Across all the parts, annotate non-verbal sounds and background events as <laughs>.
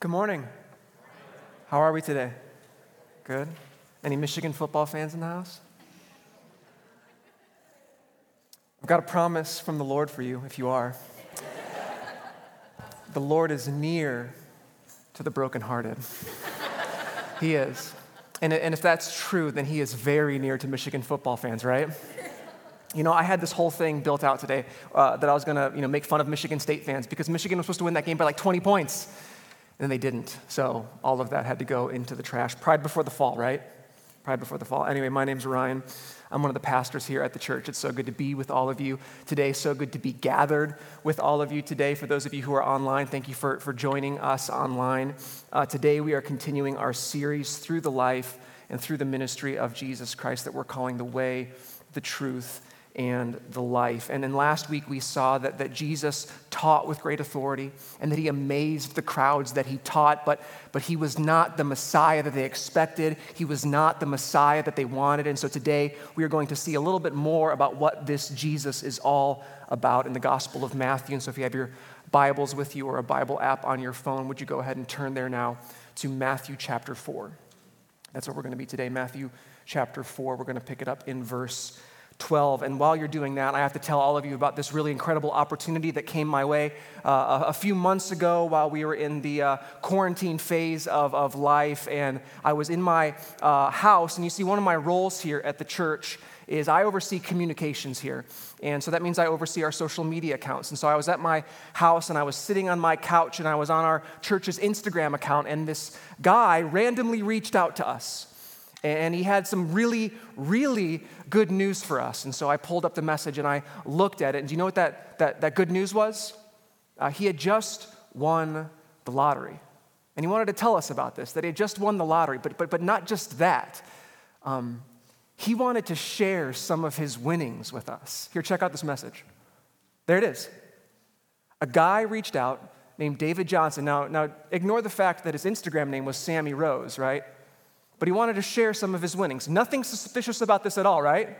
Good morning. How are we today? Good. Any Michigan football fans in the house? I've got a promise from the Lord for you if you are. the Lord is near to the brokenhearted. he is. And, and if that's true, then he is very near to Michigan football fans, right? You know, I had this whole thing built out today uh, that I was going to, you know, make fun of Michigan State fans because Michigan was supposed to win that game by like 20 points, and they didn't. So all of that had to go into the trash. Pride before the fall, right? Pride before the fall. Anyway, my name's Ryan. I'm one of the pastors here at the church. It's so good to be with all of you today. So good to be gathered with all of you today. For those of you who are online, thank you for, for joining us online. Uh, today, we are continuing our series through the life and through the ministry of Jesus Christ that we're calling the way, the truth, and the life. And then last week we saw that, that Jesus taught with great authority and that he amazed the crowds that he taught, but, but he was not the Messiah that they expected. He was not the Messiah that they wanted. And so today we are going to see a little bit more about what this Jesus is all about in the Gospel of Matthew. And so if you have your Bibles with you or a Bible app on your phone, would you go ahead and turn there now to Matthew chapter 4? That's what we're going to be today, Matthew chapter 4. We're going to pick it up in verse 12. And while you're doing that, I have to tell all of you about this really incredible opportunity that came my way uh, a, few months ago while we were in the uh, quarantine phase of, of life. And I was in my uh, house, and you see, one of my roles here at the church is I oversee communications here. And so that means I oversee our social media accounts. And so I was at my house and I was sitting on my couch and I was on our church's Instagram account, and this guy randomly reached out to us. And he had some really, really good news for us. And so I pulled up the message and I looked at it. And do you know what that, that, that good news was? Uh, he had just won the lottery. And he wanted to tell us about this, that he had just won the lottery, but, but, but not just that. Um, he wanted to share some of his winnings with us. Here, check out this message. There it is. A guy reached out named David Johnson. Now, now ignore the fact that his Instagram name was Sammy Rose, right? But he wanted to share some of his winnings. Nothing suspicious about this at all, right?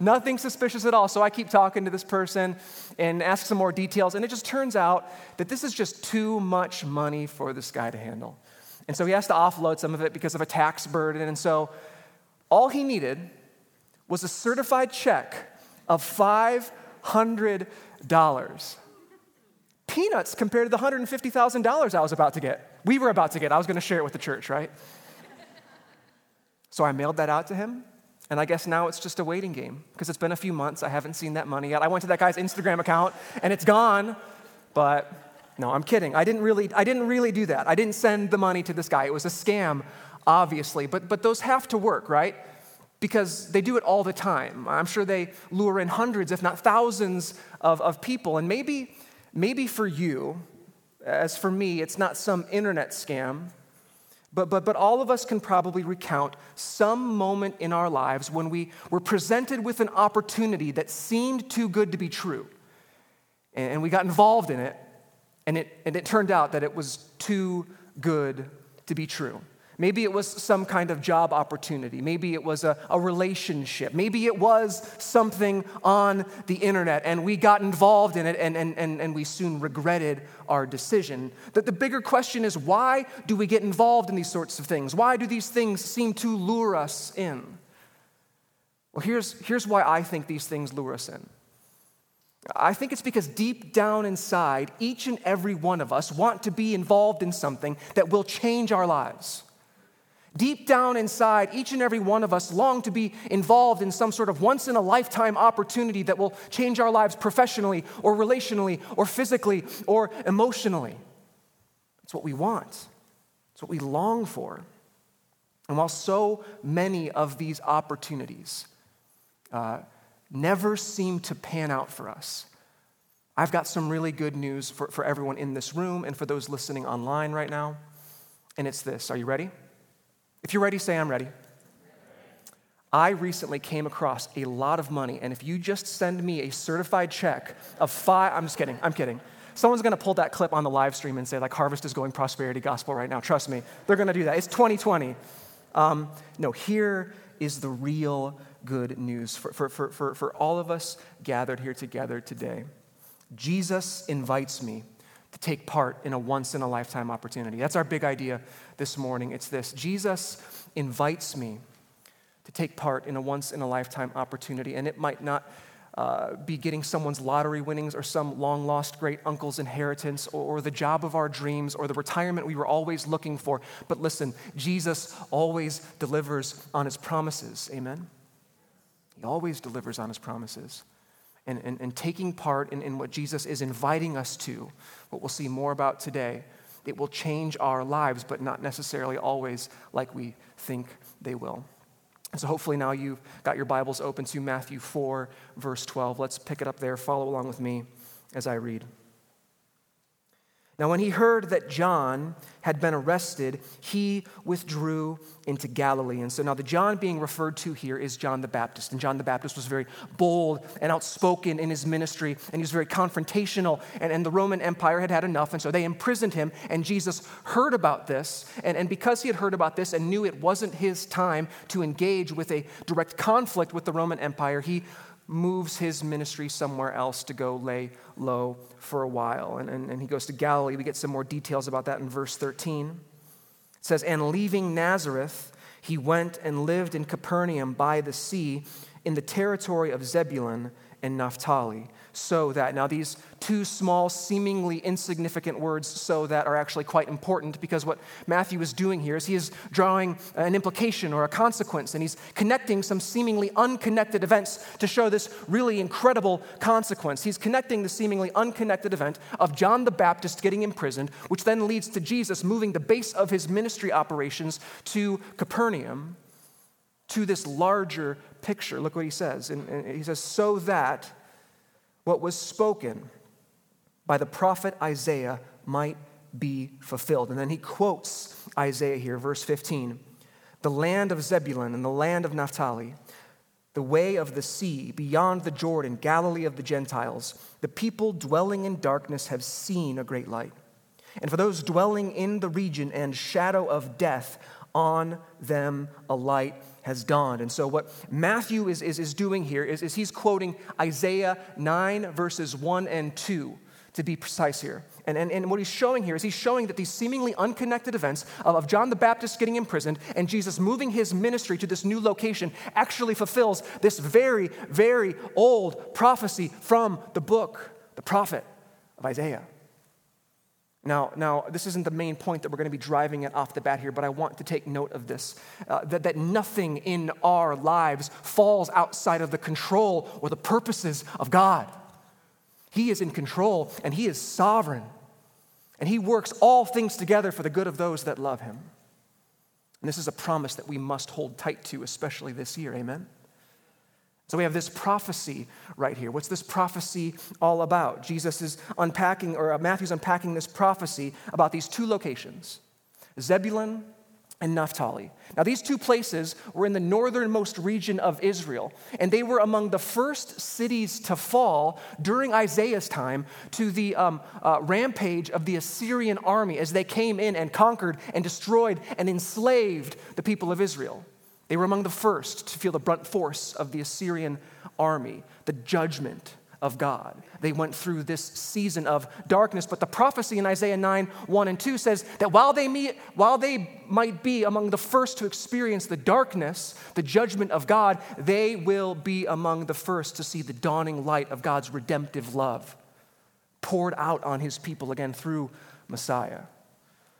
Nothing suspicious at all. So I keep talking to this person and ask some more details, and it just turns out that this is just too much money for this guy to handle. And so he has to offload some of it because of a tax burden. And so all he needed was a certified check of $500. Peanuts compared to the $150,000 I was about to get. We were about to get. I was going to share it with the church, right? So I mailed that out to him. And I guess now it's just a waiting game because it's been a few months. I haven't seen that money yet. I went to that guy's Instagram account and it's gone. But no, I'm kidding. I didn't really, I didn't really do that. I didn't send the money to this guy. It was a scam, obviously. But, but those have to work, right? Because they do it all the time. I'm sure they lure in hundreds, if not thousands, of, of people. And maybe, maybe for you, as for me, it's not some internet scam. But, but, but all of us can probably recount some moment in our lives when we were presented with an opportunity that seemed too good to be true. And we got involved in it, and it, and it turned out that it was too good to be true. Maybe it was some kind of job opportunity. Maybe it was a, a, relationship. Maybe it was something on the internet and we got involved in it and, and, and, and we soon regretted our decision. That the bigger question is why do we get involved in these sorts of things? Why do these things seem to lure us in? Well, here's, here's why I think these things lure us in. I think it's because deep down inside, each and every one of us want to be involved in something that will change our lives. Deep down inside, each and every one of us long to be involved in some sort of once in a lifetime opportunity that will change our lives professionally or relationally or physically or emotionally. It's what we want, it's what we long for. And while so many of these opportunities uh, never seem to pan out for us, I've got some really good news for, for everyone in this room and for those listening online right now. And it's this Are you ready? If you're ready, say, I'm ready. I recently came across a lot of money, and if you just send me a certified check of five, I'm just kidding, I'm kidding. Someone's gonna pull that clip on the live stream and say, like, Harvest is going prosperity gospel right now. Trust me, they're gonna do that. It's 2020. Um, no, here is the real good news for, for, for, for, for all of us gathered here together today. Jesus invites me to take part in a once in a lifetime opportunity. That's our big idea this morning. It's this Jesus invites me to take part in a once in a lifetime opportunity, and it might not uh, be getting someone's lottery winnings or some long lost great uncle's inheritance or, or the job of our dreams or the retirement we were always looking for. But listen, Jesus always delivers on his promises. Amen? He always delivers on his promises. And, and, and taking part in, in what Jesus is inviting us to, what we'll see more about today, it will change our lives, but not necessarily always like we think they will. So hopefully now you've got your Bibles open to Matthew 4, verse 12. Let's pick it up there. Follow along with me as I read. Now, when he heard that John had been arrested, he withdrew into Galilee. And so now the John being referred to here is John the Baptist. And John the Baptist was very bold and outspoken in his ministry, and he was very confrontational. And, and the Roman Empire had had enough, and so they imprisoned him. And Jesus heard about this. And, and because he had heard about this and knew it wasn't his time to engage with a direct conflict with the Roman Empire, he moves his ministry somewhere else to go lay low for a while. And, and, and, he goes to Galilee. We get some more details about that in verse 13. It says, And leaving Nazareth, he went and lived in Capernaum by the sea in the territory of Zebulun and Naphtali so that. Now, these two small, seemingly insignificant words, so that, are actually quite important because what Matthew is doing here is he is drawing an implication or a consequence, and he's connecting some seemingly unconnected events to show this really incredible consequence. He's connecting the seemingly unconnected event of John the Baptist getting imprisoned, which then leads to Jesus moving the base of his ministry operations to Capernaum. To this larger picture. Look what he says. And he says, so that what was spoken by the prophet Isaiah might be fulfilled. And then he quotes Isaiah here, verse 15 the land of Zebulun and the land of Naphtali, the way of the sea, beyond the Jordan, Galilee of the Gentiles, the people dwelling in darkness have seen a great light. And for those dwelling in the region and shadow of death, on them a light has dawned. And so, what Matthew is, is, is doing here is, is he's quoting Isaiah 9, verses 1 and 2, to be precise here. And, and, and what he's showing here is he's showing that these seemingly unconnected events of, of John the Baptist getting imprisoned and Jesus moving his ministry to this new location actually fulfills this very, very old prophecy from the book, the prophet of Isaiah. Now, now, this isn't the main point that we're going to be driving at off the bat here, but I want to take note of this uh, that, that nothing in our lives falls outside of the control or the purposes of God. He is in control and He is sovereign, and He works all things together for the good of those that love Him. And this is a promise that we must hold tight to, especially this year. Amen? So we have this prophecy right here. What's this prophecy all about? Jesus is unpacking, or uh, Matthew's unpacking this prophecy about these two locations Zebulun and Naphtali. Now, these two places were in the northernmost region of Israel, and they were among the first cities to fall during Isaiah's time to the um, uh, rampage of the Assyrian army as they came in and conquered and destroyed and enslaved the people of Israel. They were among the first to feel the brunt force of the Assyrian army, the judgment of God. They went through this season of darkness, but the prophecy in Isaiah 9 1 and 2 says that while they, meet, while they might be among the first to experience the darkness, the judgment of God, they will be among the first to see the dawning light of God's redemptive love poured out on his people again through Messiah.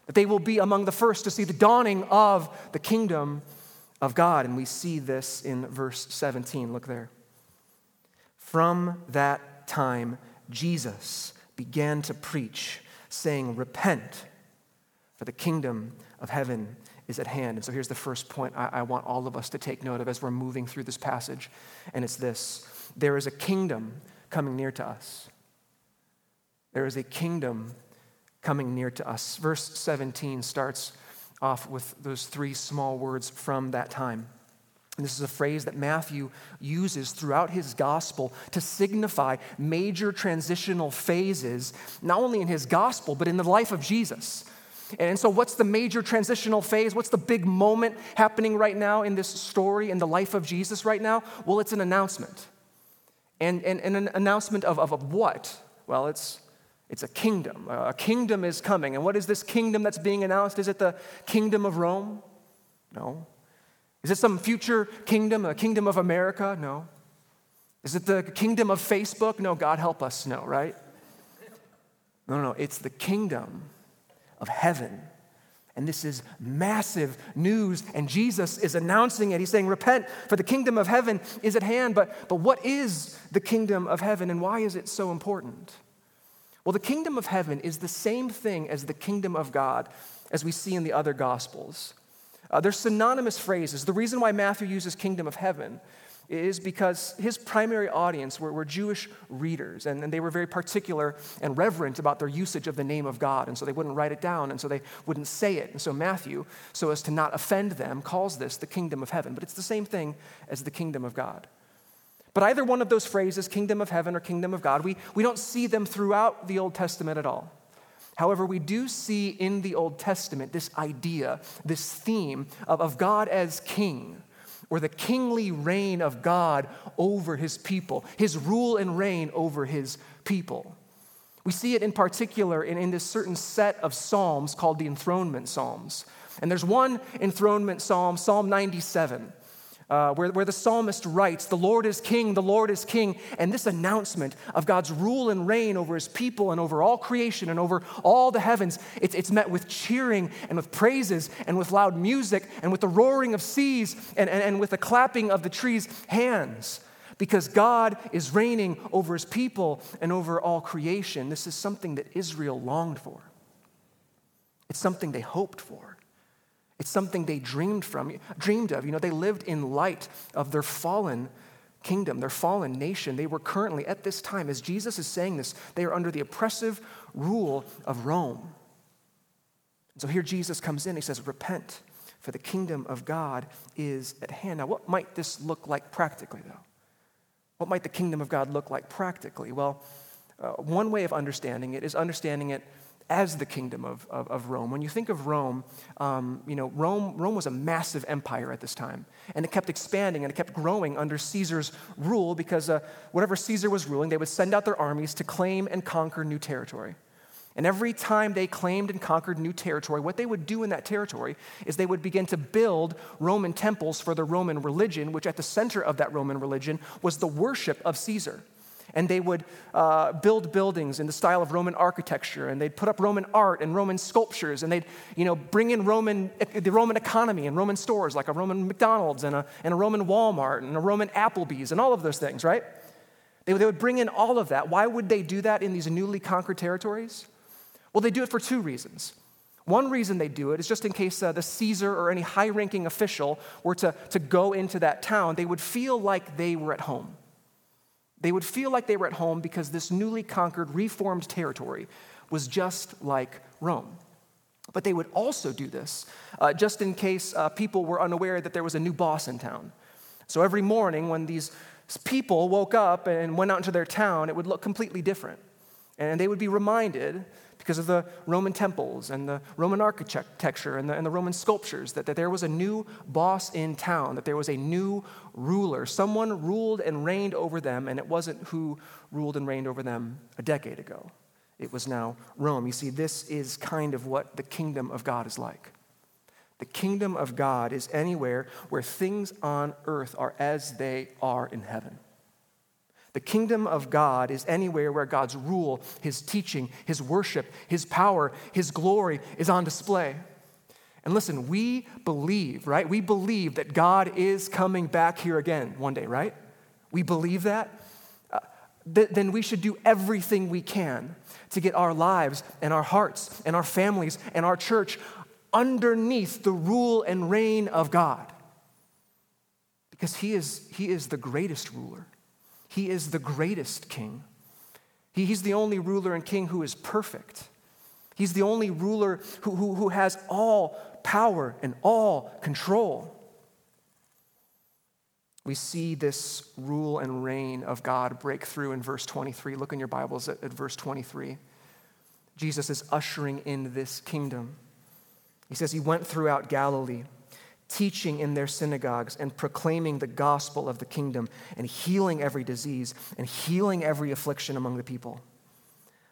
That they will be among the first to see the dawning of the kingdom of God. And we see this in verse 17. Look there. From that time, Jesus began to preach, saying, Repent, for the kingdom of heaven is at hand. And so here's the first point I, I, want all of us to take note of as we're moving through this passage, and it's this there is a kingdom coming near to us. There is a kingdom coming near to us. Verse 17 starts off with those three small words from that time. And this is a phrase that Matthew uses throughout his gospel to signify major transitional phases, not only in his gospel, but in the life of Jesus. And so, what's the major transitional phase? What's the big moment happening right now in this story, in the life of Jesus right now? Well, it's an announcement. And, and, and an announcement of, of, of what? Well, it's It's a kingdom. A kingdom is coming. And what is this kingdom that's being announced? Is it the kingdom of Rome? No. Is it some future kingdom, a kingdom of America? No. Is it the kingdom of Facebook? No, God help us, no, right? No, no. It's the kingdom of heaven. And this is massive news, and Jesus is announcing it. He's saying, Repent, for the kingdom of heaven is at hand. But, but what is the kingdom of heaven, and why is it so important? Well, the kingdom of heaven is the same thing as the kingdom of God, as we see in the other gospels. Uh, they're synonymous phrases. The reason why Matthew uses kingdom of heaven is because his primary audience were, were Jewish readers, and, and, they were very particular and reverent about their usage of the name of God, and so they wouldn't write it down, and so they wouldn't say it. And so Matthew, so as to not offend them, calls this the kingdom of heaven, but it's the same thing as the kingdom of God. But either one of those phrases, kingdom of heaven or kingdom of God, we, we don't see them throughout the Old Testament at all. However, we do see in the Old Testament this idea, this theme of, of God as king, or the kingly reign of God over his people, his rule and reign over his people. We see it in particular in, in this certain set of psalms called the enthronement psalms. And there's one enthronement psalm, Psalm 97 uh, where, where the psalmist writes, The Lord is king, the Lord is king. And this announcement of God's rule and reign over his people and over all creation and over all the heavens, it's, it's met with cheering and with praises and with loud music and with the roaring of seas and, and, and with the clapping of the trees' hands. Because God is reigning over his people and over all creation. This is something that Israel longed for. It's something they hoped for. It's something they dreamed from, dreamed of. You know, they lived in light of their fallen kingdom, their fallen nation. They were currently, at this time, as Jesus is saying this, they are under the oppressive rule of Rome. So here Jesus comes in, he says, Repent, for the kingdom of God is at hand. Now, what might this look like practically, though? What might the kingdom of God look like practically? Well, uh, one way of understanding it is understanding it as the kingdom of, of, of Rome. When you think of Rome, um, you know, Rome, Rome was a massive empire at this time. And it kept expanding and it kept growing under Caesar's rule because uh, whatever Caesar was ruling, they would send out their armies to claim and conquer new territory. And every time they claimed and conquered new territory, what they would do in that territory is they would begin to build Roman temples for the Roman religion, which at the center of that Roman religion was the worship of Caesar and they would uh, build buildings in the style of Roman architecture, and they'd put up Roman art and Roman sculptures, and they'd you know, bring in Roman, the Roman economy and Roman stores like a Roman McDonald's and a, and a Roman Walmart and a Roman Applebee's and all of those things, right? They, they would bring in all of that. Why would they do that in these newly conquered territories? Well, they do it for two reasons. One reason they do it is just in case uh, the Caesar or any high ranking official were to, to go into that town, they would feel like they were at home. They would feel like they were at home because this newly conquered, reformed territory was just like Rome. But they would also do this uh, just in case uh, people were unaware that there was a new boss in town. So every morning, when these people woke up and went out into their town, it would look completely different. And they would be reminded because of the Roman temples and the Roman architecture and the, and the Roman sculptures, that, that there was a new boss in town, that there was a new ruler. Someone ruled and reigned over them, and it wasn't who ruled and reigned over them a decade ago. It was now Rome. You see, this is kind of what the kingdom of God is like. The kingdom of God is anywhere where things on earth are as they are in heaven. The kingdom of God is anywhere where God's rule, his teaching, his worship, his power, his glory is on display. And listen, we believe, right? We believe that God is coming back here again one day, right? We believe that. Uh, th- then we should do everything we can to get our lives and our hearts and our families and our church underneath the rule and reign of God. Because he is, he is the greatest ruler. He is the greatest king. He, he's the only ruler and king who is perfect. He's the only ruler who, who, who has all power and all control. We see this rule and reign of God break through in verse 23. Look in your Bibles at, at verse 23. Jesus is ushering in this kingdom. He says, He went throughout Galilee teaching in their synagogues and proclaiming the gospel of the kingdom and healing every disease and healing every affliction among the people.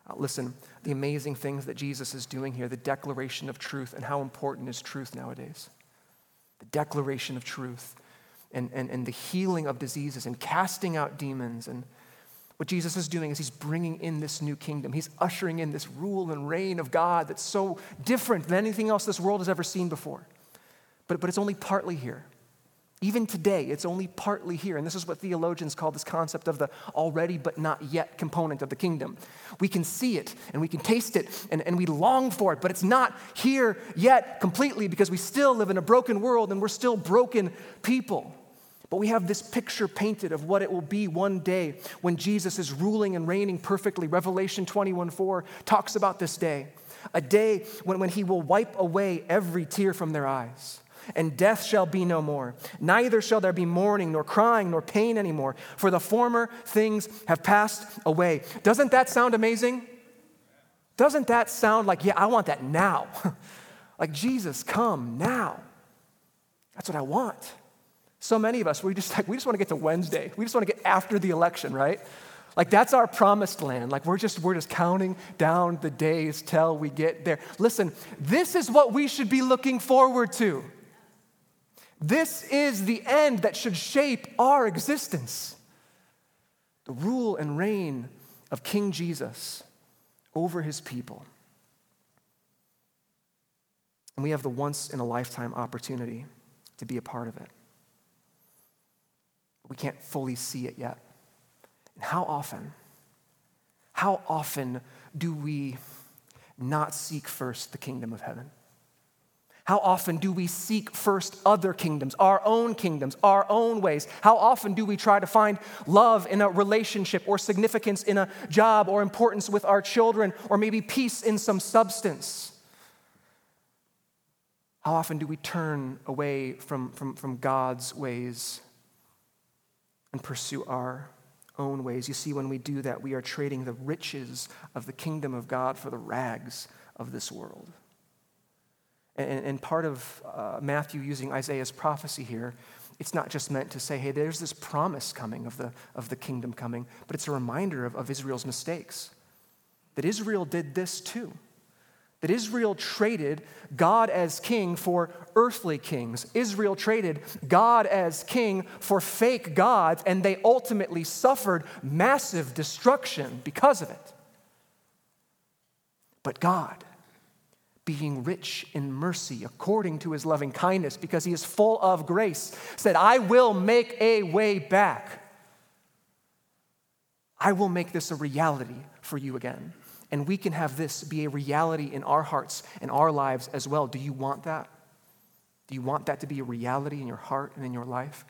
Uh, listen, the amazing things that Jesus is doing here, the declaration of truth, and how important is truth nowadays. The declaration of truth and, and, and the healing of diseases and casting out demons. And what Jesus is doing is he's bringing in this new kingdom. He's ushering in this rule and reign of God that's so different than anything else this world has ever seen before. But, but it's only partly here. Even today, it's only partly here. And this is what theologians call this concept of the already but not yet component of the kingdom. We can see it and we can taste it and, and we long for it, but it's not here yet completely because we still live in a broken world and we're still broken people. But we have this picture painted of what it will be one day when Jesus is ruling and reigning perfectly. Revelation 21 4 talks about this day, a day when, when he will wipe away every tear from their eyes and death shall be no more. Neither shall there be mourning, nor crying, nor pain anymore, for the former things have passed away. Doesn't that sound amazing? Doesn't that sound like, yeah, I want that now? <laughs> like, Jesus, come now. That's what I want. So many of us, we just like, we just want to get to Wednesday. We just want to get after the election, right? Like that's our promised land. Like we're just we're just counting down the days till we get there. Listen, this is what we should be looking forward to. This is the end that should shape our existence the rule and reign of King Jesus over his people. And we have the once in a lifetime opportunity to be a part of it. We can't fully see it yet. And how often, how often do we not seek first the kingdom of heaven? How often do we seek first other kingdoms, our own kingdoms, our own ways? How often do we try to find love in a relationship or significance in a job or importance with our children or maybe peace in some substance? How often do we turn away from, from, from God's ways and pursue our own ways? You see, when we do that, we are trading the riches of the kingdom of God for the rags of this world. And, and part of uh, Matthew using Isaiah's prophecy here, it's not just meant to say, hey, there's this promise coming of the, of the kingdom coming, but it's a reminder of, of Israel's mistakes. That Israel did this too. That Israel traded God as king for earthly kings. Israel traded God as king for fake gods, and they ultimately suffered massive destruction because of it. But God, being rich in mercy according to his loving kindness, because he is full of grace, said, I will make a way back. I will make this a reality for you again. And we can have this be a reality in our hearts and our lives as well. Do you want that? Do you want that to be a reality in your heart and in your life?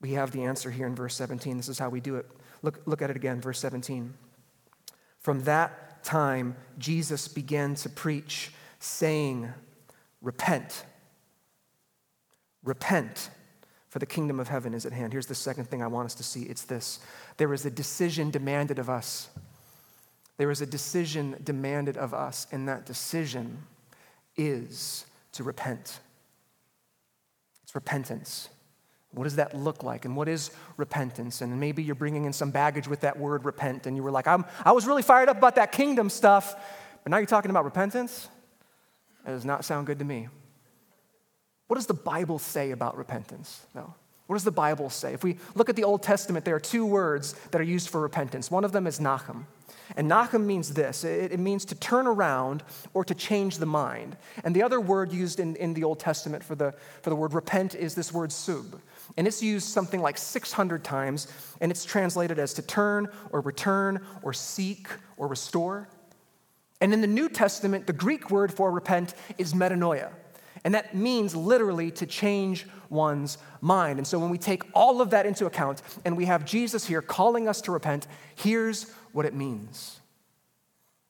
We have the answer here in verse 17. This is how we do it. Look, look at it again, verse 17. From that time, Jesus began to preach, saying, Repent. Repent, for the kingdom of heaven is at hand. Here's the second thing I want us to see it's this there is a decision demanded of us. There is a decision demanded of us, and that decision is to repent. It's repentance. What does that look like? And what is repentance? And maybe you're bringing in some baggage with that word repent, and you were like, I'm, I was really fired up about that kingdom stuff, but now you're talking about repentance? That does not sound good to me. What does the Bible say about repentance, though? What does the Bible say? If we look at the Old Testament, there are two words that are used for repentance. One of them is nachem. And nachem means this it, it, means to turn around or to change the mind. And the other word used in, in the Old Testament for the, for the word repent is this word sub. And it's used something like 600 times, and it's translated as to turn or return or seek or restore. And in the New Testament, the Greek word for repent is metanoia. And that means literally to change one's mind. And so when we take all of that into account and we have Jesus here calling us to repent, here's what it means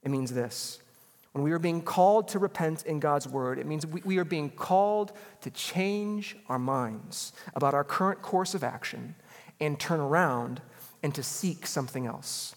it means this when we are being called to repent in God's word, it means we, are being called to change our minds about our current course of action and turn around and to seek something else.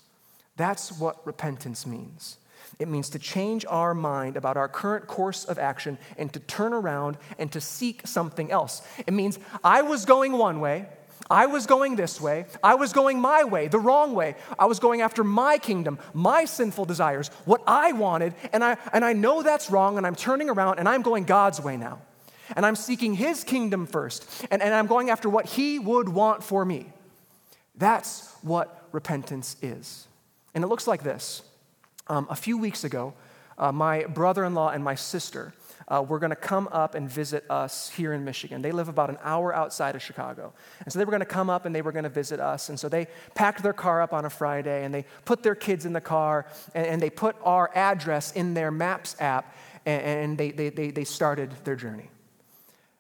That's what repentance means. It means to change our mind about our current course of action and to turn around and to seek something else. It means I was going one way, I was going this way. I was going my way, the wrong way. I was going after my kingdom, my sinful desires, what I wanted, and I, and I know that's wrong, and I'm turning around and I'm going God's way now. And I'm seeking His kingdom first, and, and I'm going after what He would want for me. That's what repentance is. And it looks like this. Um, a few weeks ago, uh, my brother in law and my sister uh, were going to come up and visit us here in Michigan. They live about an hour outside of Chicago. And so they were going to come up and they were going to visit us. And so they packed their car up on a Friday and they put their kids in the car and, and they put our address in their Maps app and, and they, they, they, they started their journey.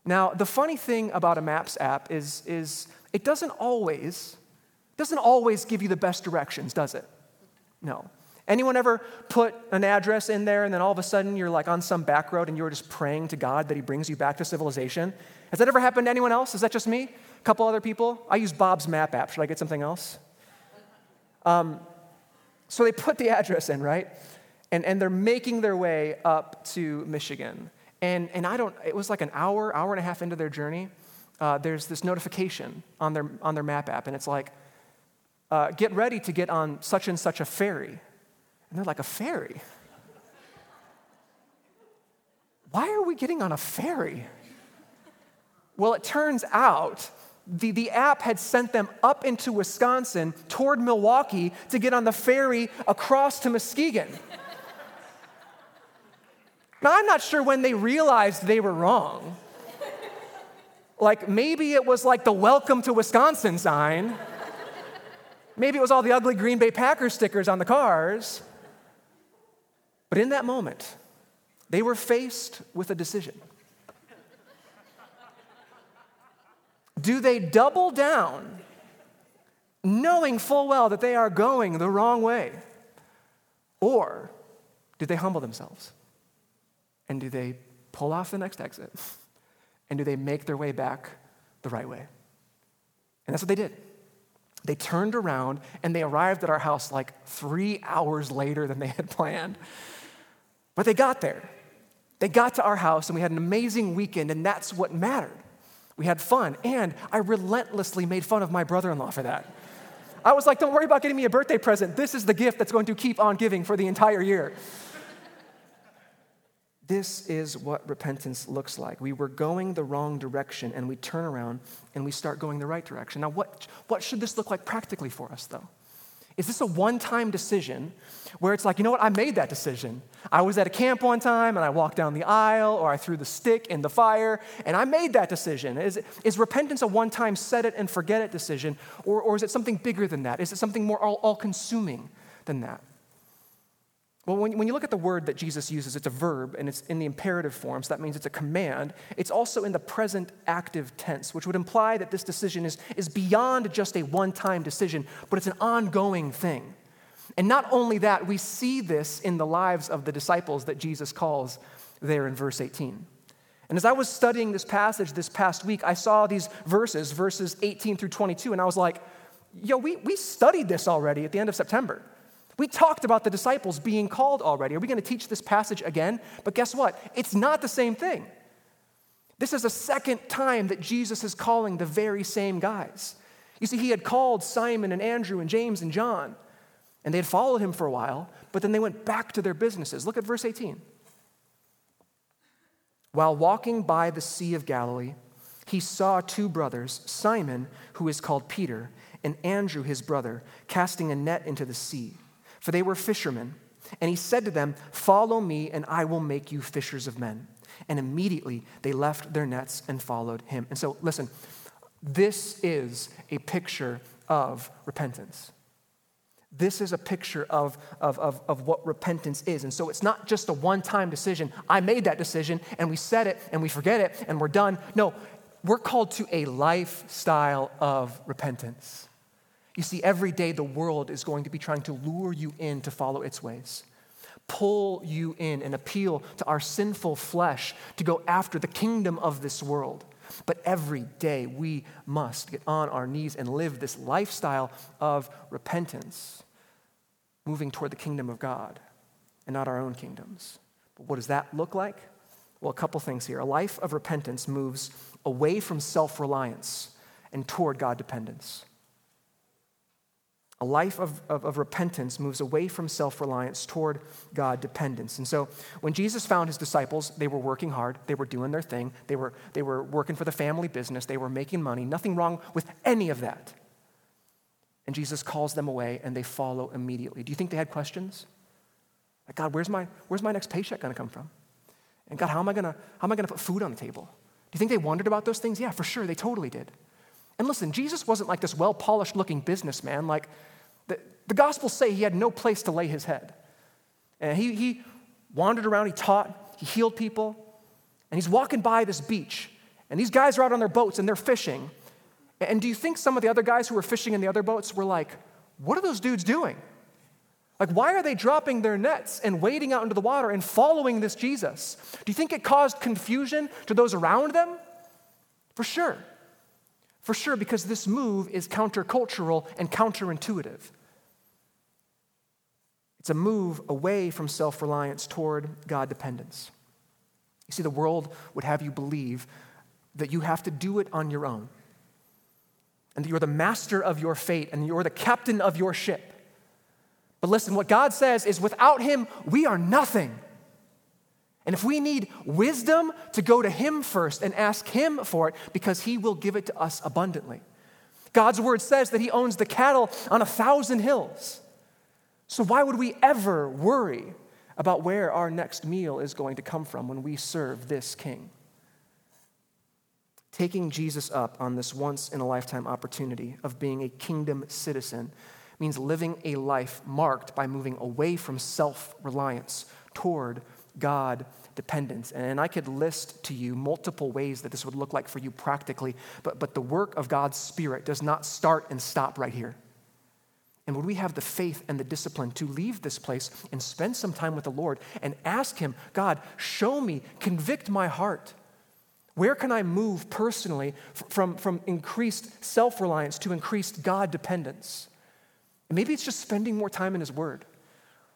Now, the funny thing about a Maps app is, is it doesn't always, doesn't always give you the best directions, does it? No. Anyone ever put an address in there and then all of a sudden you're like on some back road and you're just praying to God that He brings you back to civilization? Has that ever happened to anyone else? Is that just me? A couple other people? I use Bob's Map app. Should I get something else? Um, so they put the address in, right? And, and they're making their way up to Michigan. And, and I don't, it was like an hour, hour and a half into their journey. Uh, there's this notification on their, on their map app, and it's like, uh, get ready to get on such and such a ferry. And they're like, a ferry? Why are we getting on a ferry? Well, it turns out the, the app had sent them up into Wisconsin toward Milwaukee to get on the ferry across to Muskegon. now, I'm not sure when they realized they were wrong. Like, maybe it was like the welcome to Wisconsin sign. Maybe it was all the ugly Green Bay Packers stickers on the cars. But in that moment, they were faced with a decision. Do they double down, knowing full well that they are going the wrong way? Or do they humble themselves? And do they pull off the next exit? <laughs> And do they make their way back the right way? And that's what they did. They turned around and they arrived at our house like three hours later than they had <laughs> planned. But they got there. They got to our house and we had an amazing weekend, and that's what mattered. We had fun, and I relentlessly made fun of my brother in law for that. I was like, don't worry about getting me a birthday present. This is the gift that's going to keep on giving for the entire year. This is what repentance looks like. We were going the wrong direction and we turn around and we start going the right direction. Now, what, what should this look like practically for us, though? Is this a one time decision where it's like, you know what, I made that decision? I was at a camp one time and I walked down the aisle or I threw the stick in the fire and I made that decision. Is, is repentance a one time set it and forget it decision or, or is it something bigger than that? Is it something more all consuming than that? Well, when, when you look at the word that Jesus uses, it's a verb and it's in the imperative form, so that means it's a command. It's also in the present active tense, which would imply that this decision is, is beyond just a one time decision, but it's an ongoing thing. And not only that, we see this in the lives of the disciples that Jesus calls there in verse 18. And as I was studying this passage this past week, I saw these verses, verses 18 through 22, and I was like, yo, we, we studied this already at the end of September. We talked about the disciples being called already. Are we going to teach this passage again? But guess what? It's not the same thing. This is a second time that Jesus is calling the very same guys. You see, he had called Simon and Andrew and James and John, and they had followed him for a while, but then they went back to their businesses. Look at verse 18. While walking by the Sea of Galilee, he saw two brothers, Simon, who is called Peter, and Andrew, his brother, casting a net into the sea for they were fishermen. And he said to them, Follow me, and I will make you fishers of men. And immediately they left their nets and followed him. And so, listen, this is a picture of repentance. This is a picture of, of, of, of what repentance is. And so it's not just a one time decision. I made that decision and we said it and we forget it and we're done. No, we're called to a lifestyle of repentance. You see, every day the world is going to be trying to lure you in to follow its ways, pull you in and appeal to our sinful flesh to go after the kingdom of this world. But every day we must get on our knees and live this lifestyle of repentance, moving toward the kingdom of God and not our own kingdoms. But what does that look like? Well, a couple things here. A life of repentance moves away from self reliance and toward God dependence. A life of, of, of repentance moves away from self reliance toward God dependence. And so when Jesus found his disciples, they were working hard, they were doing their thing, they were, they were working for the family business, they were making money, nothing wrong with any of that. And Jesus calls them away and they follow immediately. Do you think they had questions? Like, God, where's my, where's my next paycheck going to come from? And God, how am I going to how am I going to put food on the table? Do you think they wondered about those things? Yeah, for sure, they totally did. And listen, Jesus wasn't like this well polished looking businessman. Like, the, the Gospels say he had no place to lay his head. And he, he wandered around, he taught, he healed people, and he's walking by this beach. And these guys are out on their boats and they're fishing. And do you think some of the other guys who were fishing in the other boats were like, what are those dudes doing? Like, why are they dropping their nets and wading out into the water and following this Jesus? Do you think it caused confusion to those around them? For sure. For sure, because this move is countercultural and counterintuitive. It's a move away from self reliance toward God dependence. You see, the world would have you believe that you have to do it on your own, and that you're the master of your fate, and you're the captain of your ship. But listen, what God says is without Him, we are nothing. And if we need wisdom, to go to Him first and ask Him for it because He will give it to us abundantly. God's word says that He owns the cattle on a thousand hills. So why would we ever worry about where our next meal is going to come from when we serve this King? Taking Jesus up on this once in a lifetime opportunity of being a kingdom citizen means living a life marked by moving away from self reliance toward God dependence. And I could list to you multiple ways that this would look like for you practically, but, but the work of God's Spirit does not start and stop right here. And would we have the faith and the discipline to leave this place and spend some time with the Lord and ask Him, God, show me, convict my heart. Where can I move personally from, from increased self reliance to increased God dependence? And maybe it's just spending more time in His Word,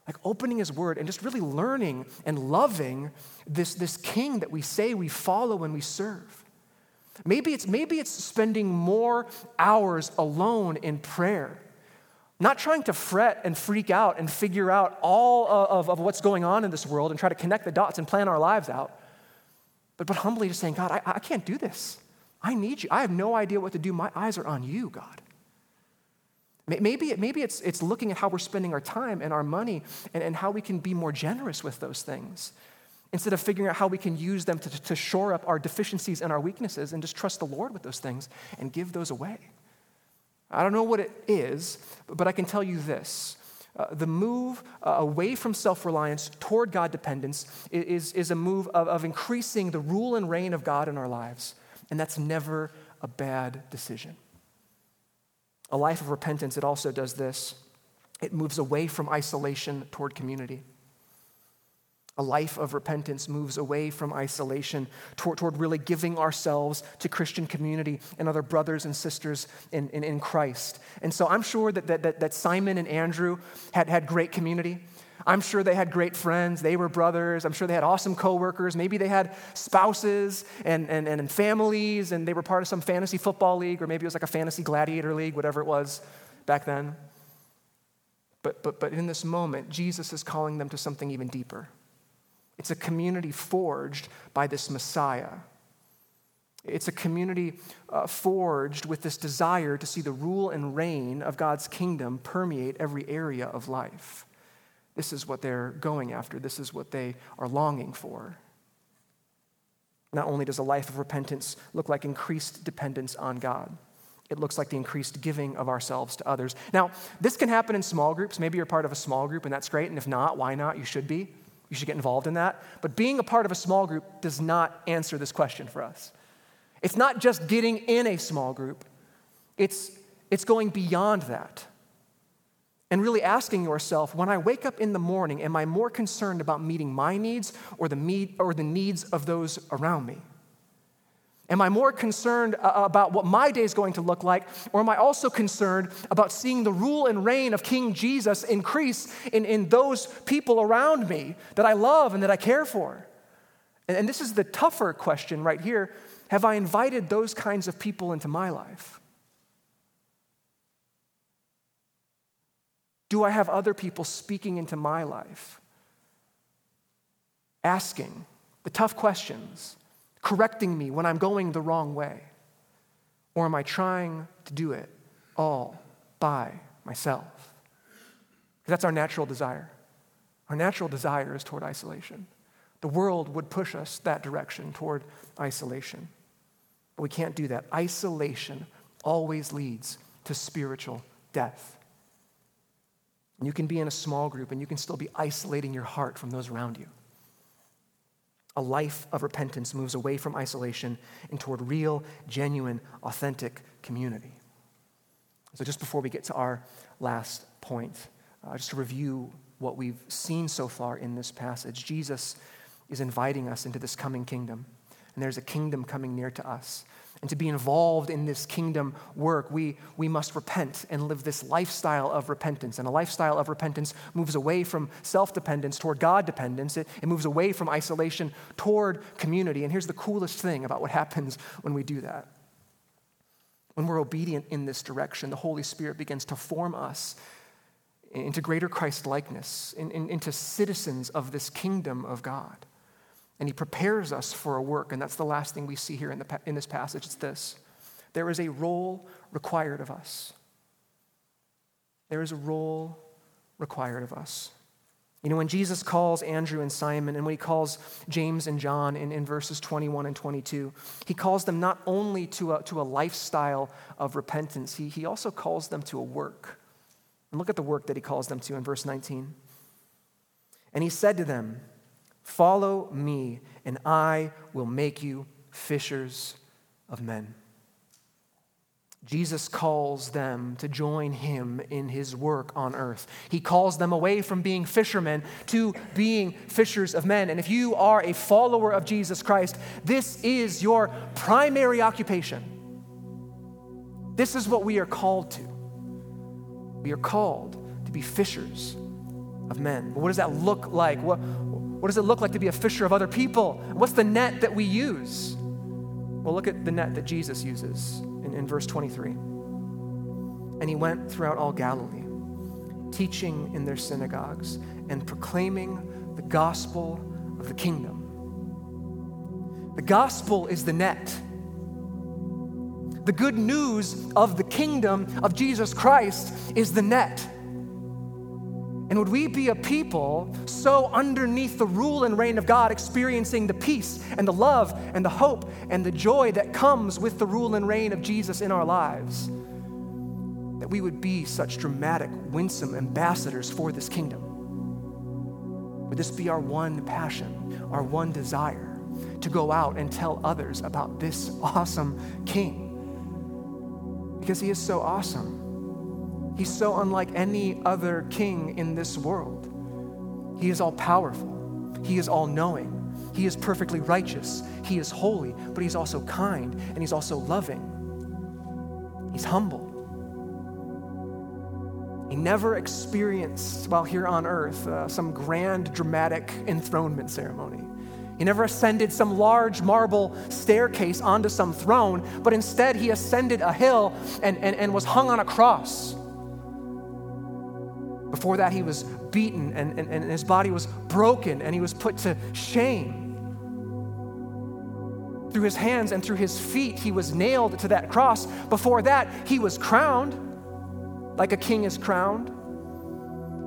like opening His Word and just really learning and loving this, this King that we say we follow and we serve. Maybe it's, maybe it's spending more hours alone in prayer, not trying to fret and freak out and figure out all of, of what's going on in this world and try to connect the dots and plan our lives out, but, but humbly just saying, God, I, I can't do this. I need you. I have no idea what to do. My eyes are on you, God. Maybe, maybe it's, it's looking at how we're spending our time and our money and, and how we can be more generous with those things instead of figuring out how we can use them to, to shore up our deficiencies and our weaknesses and just trust the Lord with those things and give those away. I don't know what it is, but I can tell you this. Uh, the move uh, away from self reliance toward God dependence is, is a move of, of increasing the rule and reign of God in our lives. And that's never a bad decision. A life of repentance, it also does this it moves away from isolation toward community. A life of repentance moves away from isolation toward, toward really giving ourselves to Christian community and other brothers and sisters in, in, in Christ. And so I'm sure that, that, that Simon and Andrew had, had great community. I'm sure they had great friends. They were brothers. I'm sure they had awesome coworkers. Maybe they had spouses and, and, and families, and they were part of some fantasy football league, or maybe it was like a fantasy gladiator league, whatever it was back then. But, but, but in this moment, Jesus is calling them to something even deeper. It's a community forged by this Messiah. It's a community uh, forged with this desire to see the rule and reign of God's kingdom permeate every area of life. This is what they're going after, this is what they are longing for. Not only does a life of repentance look like increased dependence on God, it looks like the increased giving of ourselves to others. Now, this can happen in small groups. Maybe you're part of a small group, and that's great. And if not, why not? You should be. You should get involved in that. But being a part of a small group does not answer this question for us. It's not just getting in a small group, it's, it's going beyond that and really asking yourself when I wake up in the morning, am I more concerned about meeting my needs or the, meet, or the needs of those around me? Am I more concerned uh, about what my day is going to look like, or am I also concerned about seeing the rule and reign of King Jesus increase in, in those people around me that I love and that I care for? And, and this is the tougher question right here. Have I invited those kinds of people into my life? Do I have other people speaking into my life? Asking the tough questions, correcting me when I'm going the wrong way? Or am I trying to do it all by myself? Because that's our natural desire. Our natural desire is toward isolation. The world would push us that direction toward isolation. But we can't do that. Isolation always leads to spiritual death. And you can be in a small group and you can still be isolating your heart from those around you. A life of repentance moves away from isolation and toward real, genuine, authentic community. So, just before we get to our last point, uh, just to review what we've seen so far in this passage, Jesus is inviting us into this coming kingdom. And there's a kingdom coming near to us. And to be involved in this kingdom work, we, we must repent and live this lifestyle of repentance. And a lifestyle of repentance moves away from self dependence toward God dependence. It, it moves away from isolation toward community. And here's the coolest thing about what happens when we do that. When we're obedient in this direction, the Holy Spirit begins to form us into greater Christ likeness, in, in, into citizens of this kingdom of God and he prepares us for a work. And that's the last thing we see here in, the, in this passage. It's this there is a role required of us. There is a role required of us. You know, when Jesus calls Andrew and Simon, and when he calls James and John in, in verses 21 and 22, he calls them not only to a, to a lifestyle of repentance, he, he also calls them to a work. And look at the work that he calls them to in verse 19. And he said to them, Follow me, and I will make you fishers of men. Jesus calls them to join him in his work on earth. He calls them away from being fishermen to being fishers of men. And if you are a follower of Jesus Christ, this is your primary occupation. This is what we are called to. We are called to be fishers of men. But what does that look like? What, what does it look like to be a fisher of other people? What's the net that we use? Well, look at the net that Jesus uses in, in verse 23. And he went throughout all Galilee, teaching in their synagogues and proclaiming the gospel of the kingdom. The gospel is the net. The good news of the kingdom of Jesus Christ is the net. And would we be a people so underneath the rule and reign of God, experiencing the peace and the love and the hope and the joy that comes with the rule and reign of Jesus in our lives, that we would be such dramatic, winsome ambassadors for this kingdom? Would this be our one passion, our one desire to go out and tell others about this awesome king? Because he is so awesome. He's so unlike any other king in this world. He is all powerful, He is all knowing, He is perfectly righteous, He is holy, but He's also kind and He's also loving. He's humble. He never experienced, while here on earth, uh, some grand, dramatic enthronement ceremony. He never ascended some large marble staircase onto some throne, but instead he ascended a hill and, and, and was hung on a cross. Before that, he was beaten and, and, and his body was broken and he was put to shame. Through his hands and through his feet, he was nailed to that cross. Before that, he was crowned like a king is crowned.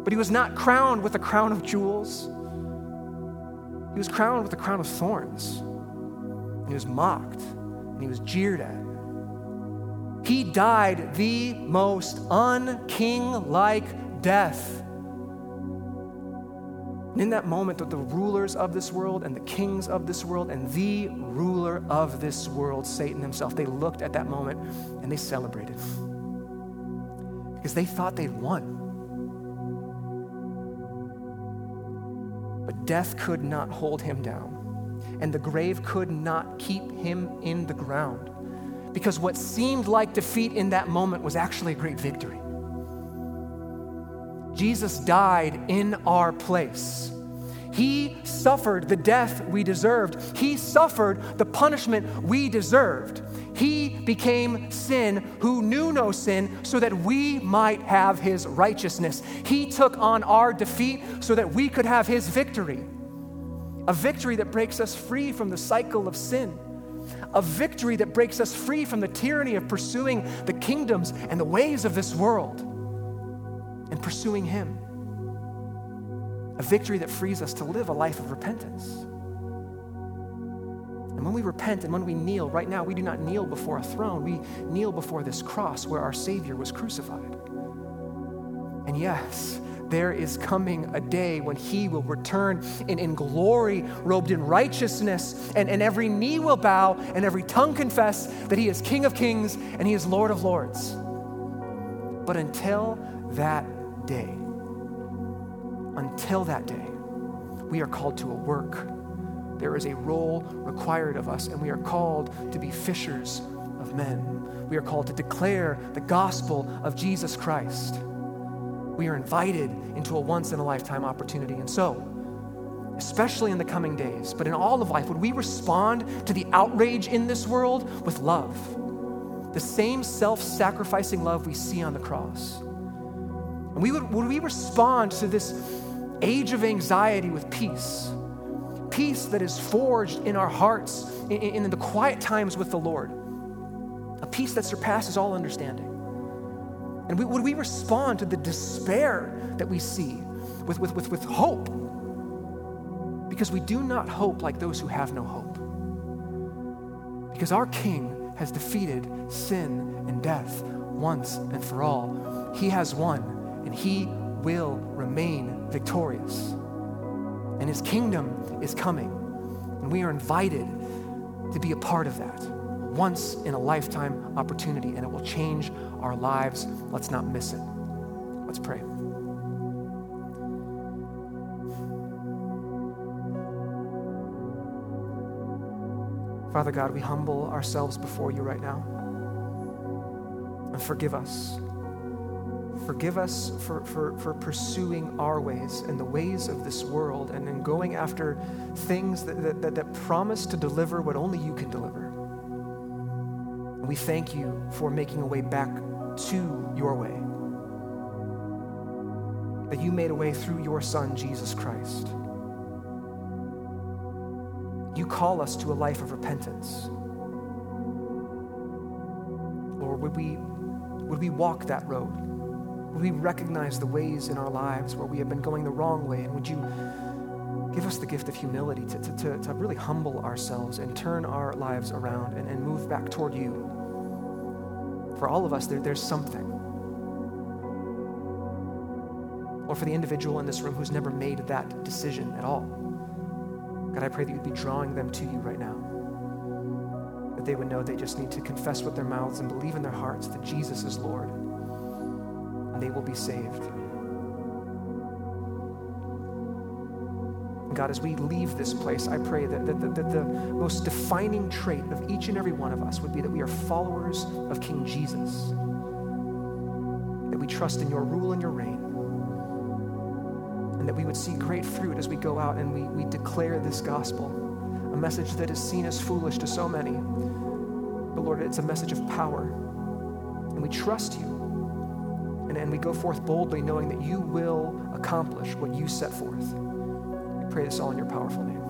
But he was not crowned with a crown of jewels, he was crowned with a crown of thorns. He was mocked and he was jeered at. He died the most unking like death. And in that moment, that the rulers of this world and the kings of this world and the ruler of this world, Satan himself, they looked at that moment and they celebrated because they thought they'd won. But death could not hold him down, and the grave could not keep him in the ground because what seemed like defeat in that moment was actually a great victory. Jesus died in our place. He suffered the death we deserved. He suffered the punishment we deserved. He became sin who knew no sin so that we might have his righteousness. He took on our defeat so that we could have his victory. A victory that breaks us free from the cycle of sin. A victory that breaks us free from the tyranny of pursuing the kingdoms and the ways of this world and pursuing him a victory that frees us to live a life of repentance. And when we repent and when we kneel, right now, we do not kneel before a throne. We kneel before this cross where our Savior was crucified. And yes, there is coming a day when he will return in, in glory, robed in righteousness, and, and every knee will bow and every tongue confess that he is King of kings and he is Lord of lords. But until that day, until that day, we are called to a work. There is a role required of us, and we are called to be fishers of men. We are called to declare the gospel of Jesus Christ. We are invited into a once in a lifetime opportunity. And so, especially in the coming days, but in all of life, would we respond to the outrage in this world with love? The same self sacrificing love we see on the cross. And we would, would we respond to this age of anxiety with peace. Peace that is forged in our hearts in, in the quiet times with the Lord. A peace that surpasses all understanding. And we, would we respond to the despair that we see with, with, with, with hope? Because we do not hope like those who have no hope. Because our King has defeated sin and death once and for all. He has won, and He will remain victorious. And his kingdom is coming. And we are invited to be a part of that. Once in a lifetime opportunity, and it will change our lives. Let's not miss it. Let's pray. Father God, we humble ourselves before you right now. And forgive us Forgive us for, for, for pursuing our ways and the ways of this world and in going after things that, that, that promise to deliver what only you can deliver. We thank you for making a way back to your way. That you made a way through your Son, Jesus Christ. You call us to a life of repentance. Lord, would we, would we walk that road? Would we recognize the ways in our lives where we have been going the wrong way? And would you give us the gift of humility to, to, to, really humble ourselves and turn our lives around and, and move back toward you? For all of us, there, there's something. Or for the individual in this room who's never made that decision at all. God, I pray that you'd be drawing them to you right now. That they would know they just need to confess with their mouths and believe in their hearts that Jesus is Lord and they will be saved. God, as we leave this place, I pray that, that, that, that, the most defining trait of each and every one of us would be that we are followers of King Jesus, that we trust in your rule and your reign, and that we would see great fruit as we go out and we, we declare this gospel, a message that is seen as foolish to so many. But Lord, it's a message of power, and we trust you and, and we go forth boldly knowing that you will accomplish what you set forth. We pray this all in your powerful name.